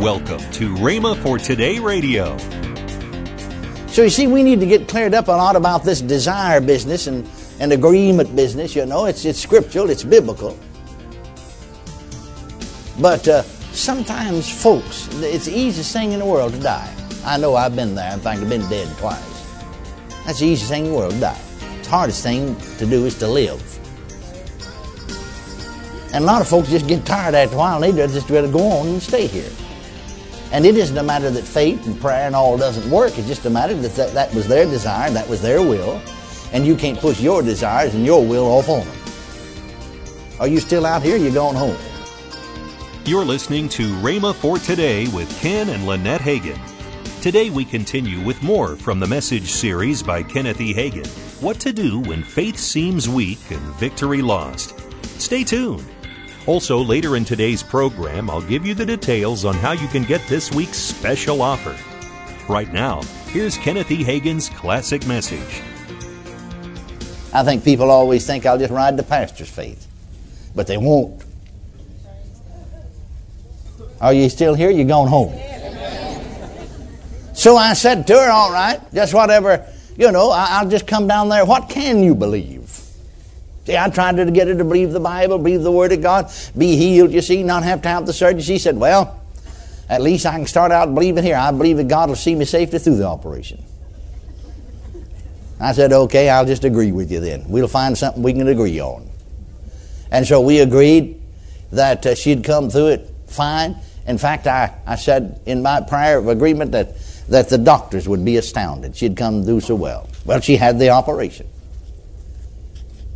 Welcome to Rhema for Today Radio. So you see, we need to get cleared up a lot about this desire business and, and agreement business. You know, it's, it's scriptural, it's biblical. But uh, sometimes, folks, it's the easiest thing in the world to die. I know I've been there. In fact, I've been dead twice. That's the easiest thing in the world to die. The hardest thing to do is to live. And a lot of folks just get tired after a while and they just rather go on and stay here. And it isn't a matter that faith and prayer and all doesn't work. It's just a matter that that, that was their desire, that was their will, and you can't push your desires and your will off on them. Are you still out here? You're going home. You're listening to Rhema for Today with Ken and Lynette Hagin. Today we continue with more from the message series by Kenneth E. Hagin What to Do When Faith Seems Weak and Victory Lost. Stay tuned. Also, later in today's program, I'll give you the details on how you can get this week's special offer. Right now, here's Kenneth E. Hagin's classic message. I think people always think I'll just ride the pastor's faith, but they won't. Are you still here? You're going home. So I said to her, All right, just whatever, you know, I'll just come down there. What can you believe? See, I tried to get her to believe the Bible, believe the Word of God, be healed, you see, not have to have the surgery. She said, Well, at least I can start out believing here. I believe that God will see me safely through the operation. I said, Okay, I'll just agree with you then. We'll find something we can agree on. And so we agreed that uh, she'd come through it fine. In fact, I, I said in my prior agreement that, that the doctors would be astounded. She'd come through so well. Well, she had the operation.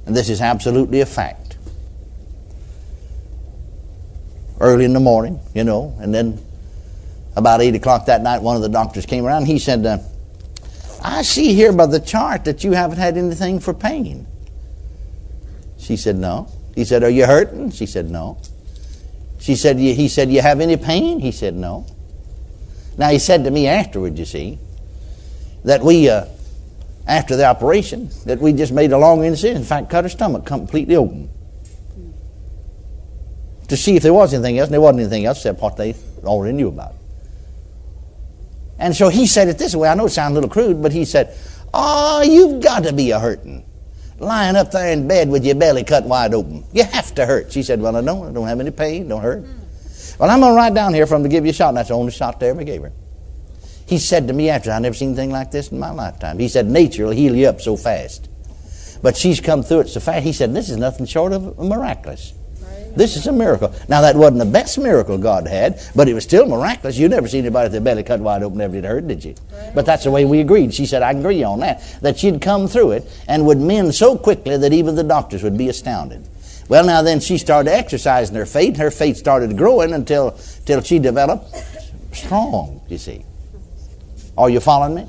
And this is absolutely a fact. Early in the morning, you know, and then about 8 o'clock that night, one of the doctors came around. he said, uh, I see here by the chart that you haven't had anything for pain. She said, No. He said, Are you hurting? She said, No. She said, He said, You have any pain? He said, No. Now, he said to me afterward, you see, that we, uh, after the operation that we just made a long incision. In fact, cut her stomach completely open to see if there was anything else, and there wasn't anything else except what they already knew about. And so he said it this way. I know it sounds a little crude, but he said, Oh, you've got to be a hurting. Lying up there in bed with your belly cut wide open. You have to hurt. She said, Well, I don't. I don't have any pain. Don't hurt. Hmm. Well, I'm going to ride down here for him to give you a shot. And that's the only shot they ever gave her. He said to me after, I never seen anything like this in my lifetime. He said, nature will heal you up so fast. But she's come through it so fast. He said, this is nothing short of miraculous. This is a miracle. Now, that wasn't the best miracle God had, but it was still miraculous. You never seen anybody with their belly cut wide open, never did hurt, did you? But that's the way we agreed. She said, I agree on that. That she'd come through it and would mend so quickly that even the doctors would be astounded. Well, now then she started exercising her faith. Her faith started growing until, until she developed strong, you see. Are you following me?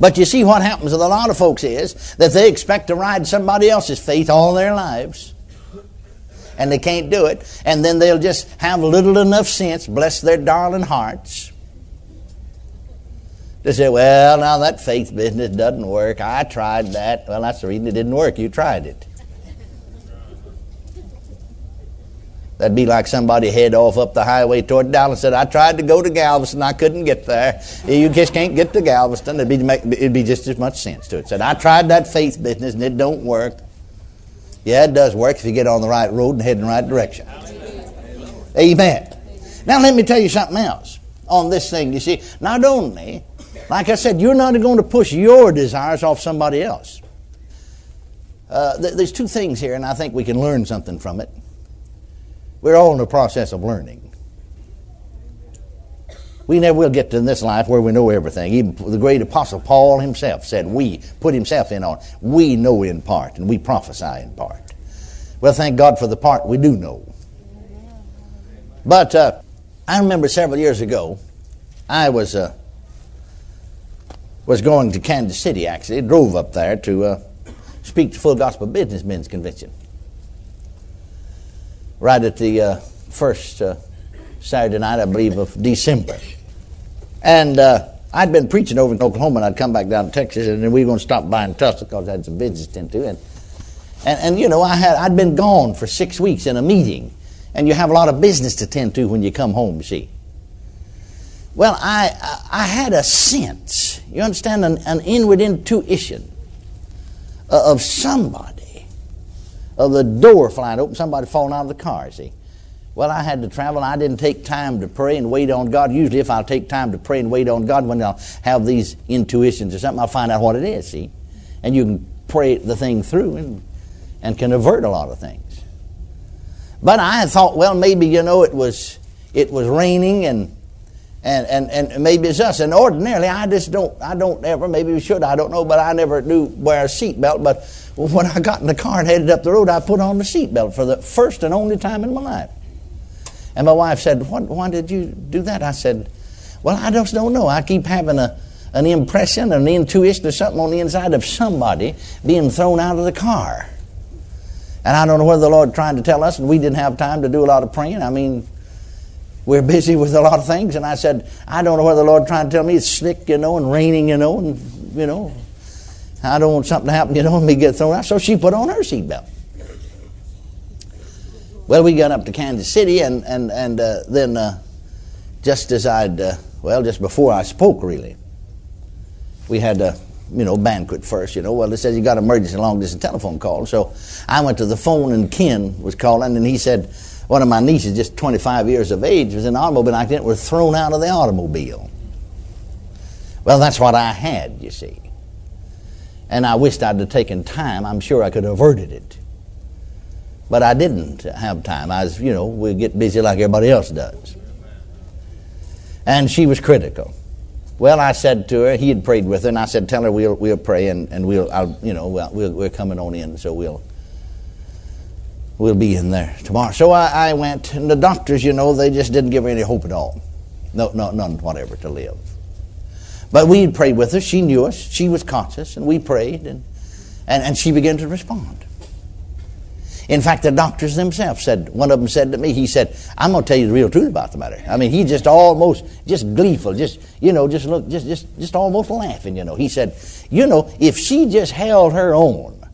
But you see, what happens with a lot of folks is that they expect to ride somebody else's faith all their lives. And they can't do it. And then they'll just have little enough sense, bless their darling hearts, to say, well, now that faith business doesn't work. I tried that. Well, that's the reason it didn't work. You tried it. That'd be like somebody head off up the highway toward Dallas. Said, "I tried to go to Galveston, I couldn't get there. You just can't get to Galveston. It'd be, it'd be just as much sense to it." Said, "I tried that faith business and it don't work." Yeah, it does work if you get on the right road and head in the right direction. Amen. Now let me tell you something else on this thing. You see, not only, like I said, you're not going to push your desires off somebody else. Uh, th- there's two things here, and I think we can learn something from it. We're all in the process of learning. We never will get to this life where we know everything. Even the great apostle Paul himself said, We put himself in on. We know in part and we prophesy in part. Well, thank God for the part we do know. But uh, I remember several years ago, I was uh, was going to Kansas City. Actually, drove up there to uh, speak to Full Gospel Businessmen's Convention right at the uh, first uh, Saturday night, I believe, of December. And uh, I'd been preaching over in Oklahoma, and I'd come back down to Texas, and then we were going to stop by in Tulsa because I had some business to do. And, and, and you know, I had, I'd been gone for six weeks in a meeting and you have a lot of business to tend to when you come home, you see. Well, I, I had a sense, you understand, an, an inward intuition of somebody, of the door flying open, somebody falling out of the car, see. Well, I had to travel. I didn't take time to pray and wait on God. Usually, if I'll take time to pray and wait on God, when I'll have these intuitions or something, I'll find out what it is, see. And you can pray the thing through and, and can avert a lot of things. But I thought, well, maybe, you know, it was, it was raining and, and, and, and maybe it's us. And ordinarily, I just don't, I don't ever, maybe we should, I don't know, but I never do wear a seatbelt. But when I got in the car and headed up the road, I put on the seatbelt for the first and only time in my life. And my wife said, what, Why did you do that? I said, Well, I just don't know. I keep having a, an impression, an intuition, or something on the inside of somebody being thrown out of the car. And I don't know whether the Lord trying to tell us, and we didn't have time to do a lot of praying. I mean, we're busy with a lot of things. And I said, I don't know whether the Lord trying to tell me it's slick, you know, and raining, you know, and, you know, I don't want something to happen, you know, and me get thrown out. So she put on her seatbelt. Well, we got up to Kansas City, and and and uh, then uh, just as I'd uh, well, just before I spoke, really, we had a you know banquet first. You know, well, it says you got emergency long distance telephone call, so I went to the phone, and Ken was calling, and he said one of my nieces, just 25 years of age, was in an automobile accident, was thrown out of the automobile. Well, that's what I had, you see. And I wished I'd have taken time. I'm sure I could have averted it. But I didn't have time. I was, you know, we get busy like everybody else does. And she was critical. Well, I said to her, he had prayed with her, and I said, tell her we'll, we'll pray and, and we'll, I'll, you know, we'll, we're coming on in, so we'll, we'll be in there tomorrow. So I, I went, and the doctors, you know, they just didn't give her any hope at all. No, no, none whatever to live. But we prayed with her. She knew us. She was conscious, and we prayed, and, and, and she began to respond. In fact, the doctors themselves said, one of them said to me, he said, I'm going to tell you the real truth about the matter. I mean, he just almost, just gleeful, just, you know, just look, just, just, just almost laughing, you know. He said, you know, if she just held her own,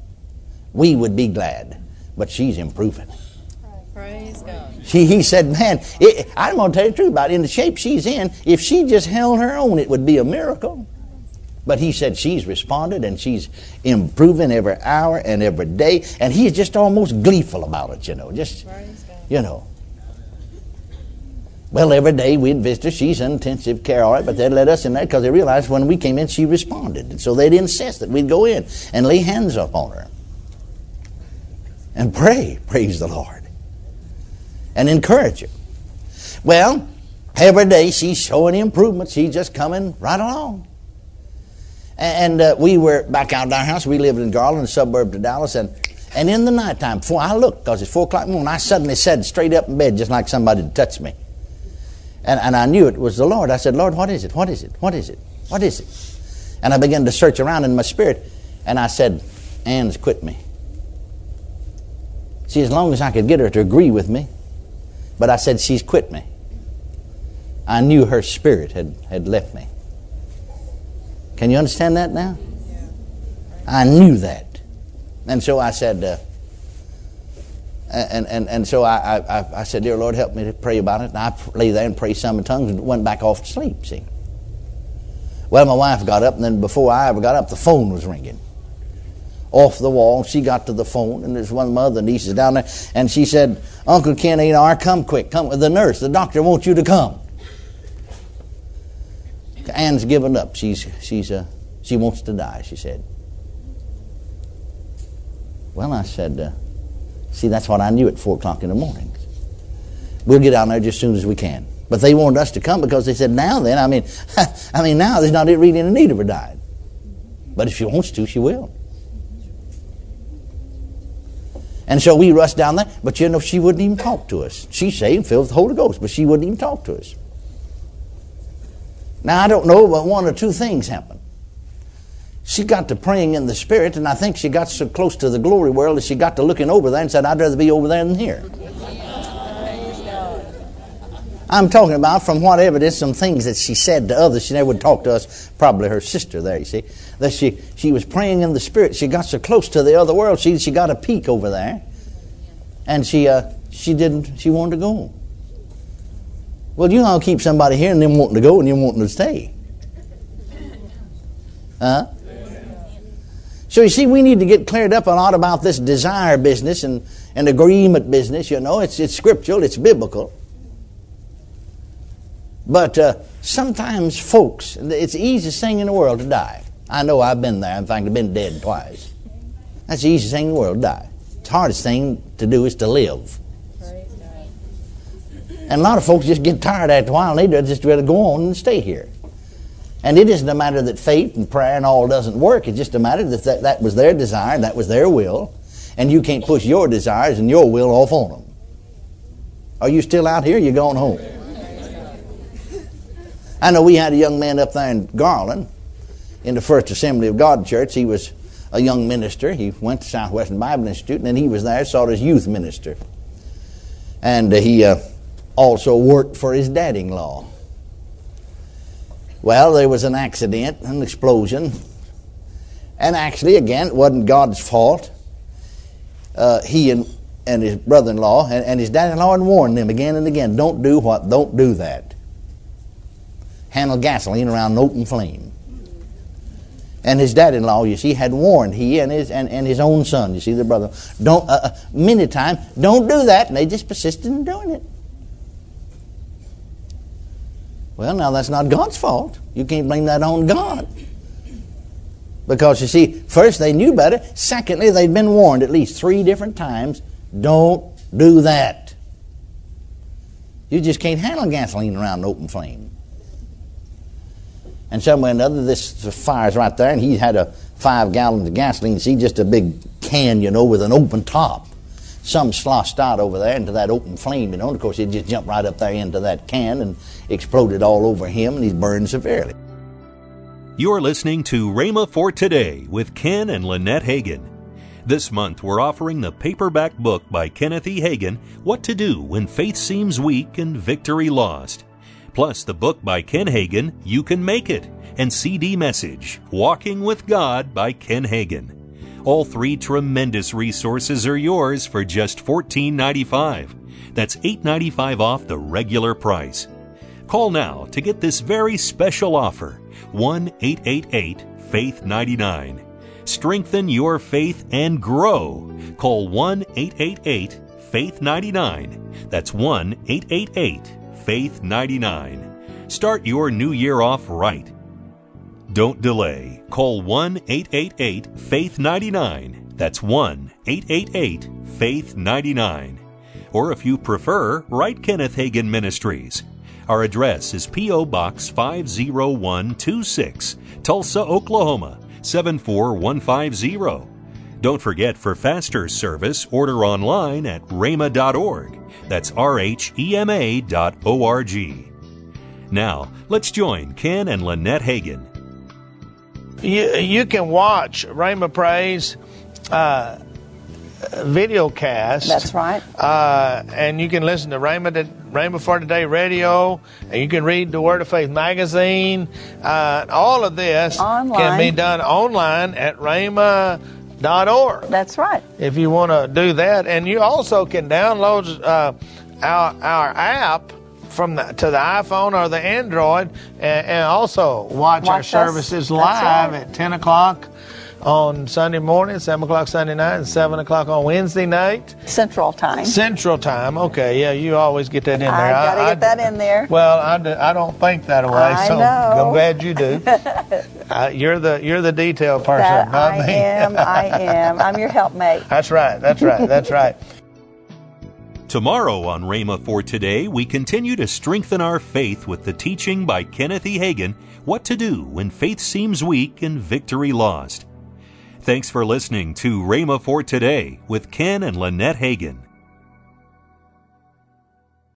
we would be glad. But she's improving. Praise God. She, he said, man, it, I'm going to tell you the truth about it. In the shape she's in, if she just held her own, it would be a miracle. But he said she's responded and she's improving every hour and every day. And he's just almost gleeful about it, you know. Just, you know. Well, every day we'd visit her. She's in intensive care, all right, but they'd let us in there because they realized when we came in, she responded. And so they'd insist that we'd go in and lay hands upon her and pray, praise the Lord, and encourage her. Well, every day she's showing improvement. She's just coming right along. And uh, we were back out at our house. We lived in Garland, a suburb to Dallas. And, and in the nighttime, before I looked, because it's 4 o'clock in the morning, I suddenly said straight up in bed, just like somebody had touched me. And, and I knew it was the Lord. I said, Lord, what is it? What is it? What is it? What is it? And I began to search around in my spirit. And I said, Ann's quit me. See, as long as I could get her to agree with me, but I said, she's quit me. I knew her spirit had, had left me. Can you understand that now? I knew that. And so I said, uh, and, and, and so I, I, I said, Dear Lord, help me to pray about it. And I lay there and prayed some in tongues and went back off to sleep, see. Well, my wife got up, and then before I ever got up, the phone was ringing. Off the wall, she got to the phone, and there's one of my other nieces down there, and she said, Uncle Ken A.R., come quick, come with the nurse. The doctor wants you to come. Ann's given up. She's, she's, uh, she wants to die, she said. Well, I said, uh, see, that's what I knew at 4 o'clock in the morning. We'll get down there just as soon as we can. But they wanted us to come because they said, now then, I mean, I mean, now there's not really any need of her dying. But if she wants to, she will. And so we rushed down there, but you know, she wouldn't even talk to us. She's saved, filled with the Holy Ghost, but she wouldn't even talk to us. Now, I don't know, but one or two things happened. She got to praying in the Spirit, and I think she got so close to the glory world that she got to looking over there and said, I'd rather be over there than here. I'm talking about from what evidence, some things that she said to others. She never would talk to us, probably her sister there, you see. That she, she was praying in the Spirit. She got so close to the other world, she, she got a peek over there. And she, uh, she didn't. She wanted to go. Well, you know, I'll keep somebody here and them wanting to go and them wanting to stay. Huh? So you see, we need to get cleared up a lot about this desire business and, and agreement business. You know, it's it's scriptural, it's biblical. But uh, sometimes folks, it's the easiest thing in the world to die. I know I've been there. In fact, I've been dead twice. That's the easiest thing in the world to die. The hardest thing to do is to live. And a lot of folks just get tired after a while and they just rather go on and stay here. And it isn't a matter that faith and prayer and all doesn't work. It's just a matter that that, that was their desire, that was their will, and you can't push your desires and your will off on them. Are you still out here? You're going home. I know we had a young man up there in Garland in the First Assembly of God Church. He was a young minister. He went to Southwestern Bible Institute, and then he was there, sought as youth minister. And uh, he uh, also worked for his dad-in-law. Well, there was an accident, an explosion, and actually, again, it wasn't God's fault. Uh, he and, and his brother-in-law and, and his dad-in-law had warned them again and again, don't do what, don't do that. Handle gasoline around an open flame. And his dad-in-law, you see, had warned he and his and, and his own son, you see, the brother, don't uh, uh many times, don't do that, and they just persisted in doing it. Well, now that's not God's fault. You can't blame that on God. Because you see, first they knew better. Secondly, they'd been warned at least three different times don't do that. You just can't handle gasoline around an open flame. And some way or another, this fire's right there, and he had a five gallons of gasoline. See, just a big can, you know, with an open top some sloshed out over there into that open flame, you know. And of course, it just jumped right up there into that can and exploded all over him, and he's burned severely. You're listening to Rhema for Today with Ken and Lynette Hagin. This month, we're offering the paperback book by Kenneth E. Hagin, What to Do When Faith Seems Weak and Victory Lost. Plus, the book by Ken Hagin, You Can Make It, and CD message, Walking with God by Ken Hagin. All three tremendous resources are yours for just $14.95. That's $8.95 off the regular price. Call now to get this very special offer 1 888 Faith 99. Strengthen your faith and grow. Call 1 888 Faith 99. That's 1 888 Faith 99. Start your new year off right don't delay. Call 1 888 Faith 99. That's 1 888 Faith 99. Or if you prefer, write Kenneth Hagin Ministries. Our address is P.O. Box 50126, Tulsa, Oklahoma 74150. Don't forget for faster service, order online at rhema.org. That's R H E M A dot O R G. Now, let's join Ken and Lynette Hagin you, you can watch Rhema Praise uh, video cast. That's right. Uh, and you can listen to Rhema, to, Rhema for Today radio, and you can read the Word of Faith magazine. Uh, all of this online. can be done online at rhema.org. That's right. If you want to do that. And you also can download uh, our, our app from the, to the iPhone or the Android, and, and also watch, Watch our us. services live right. at 10 o'clock on Sunday morning, 7 o'clock Sunday night, and 7 o'clock on Wednesday night. Central Time. Central Time. Okay, yeah, you always get that in there. I gotta get that in there. Well, I, do, I don't think that way, I so know. I'm glad you do. uh, you're the you're the detail person, That not I me. am. I am. I'm your helpmate. that's right. That's right. That's right. Tomorrow on Rhema for Today, we continue to strengthen our faith with the teaching by Kenneth E. Hagin, What to Do When Faith Seems Weak and Victory Lost. Thanks for listening to Rhema for Today with Ken and Lynette Hagin.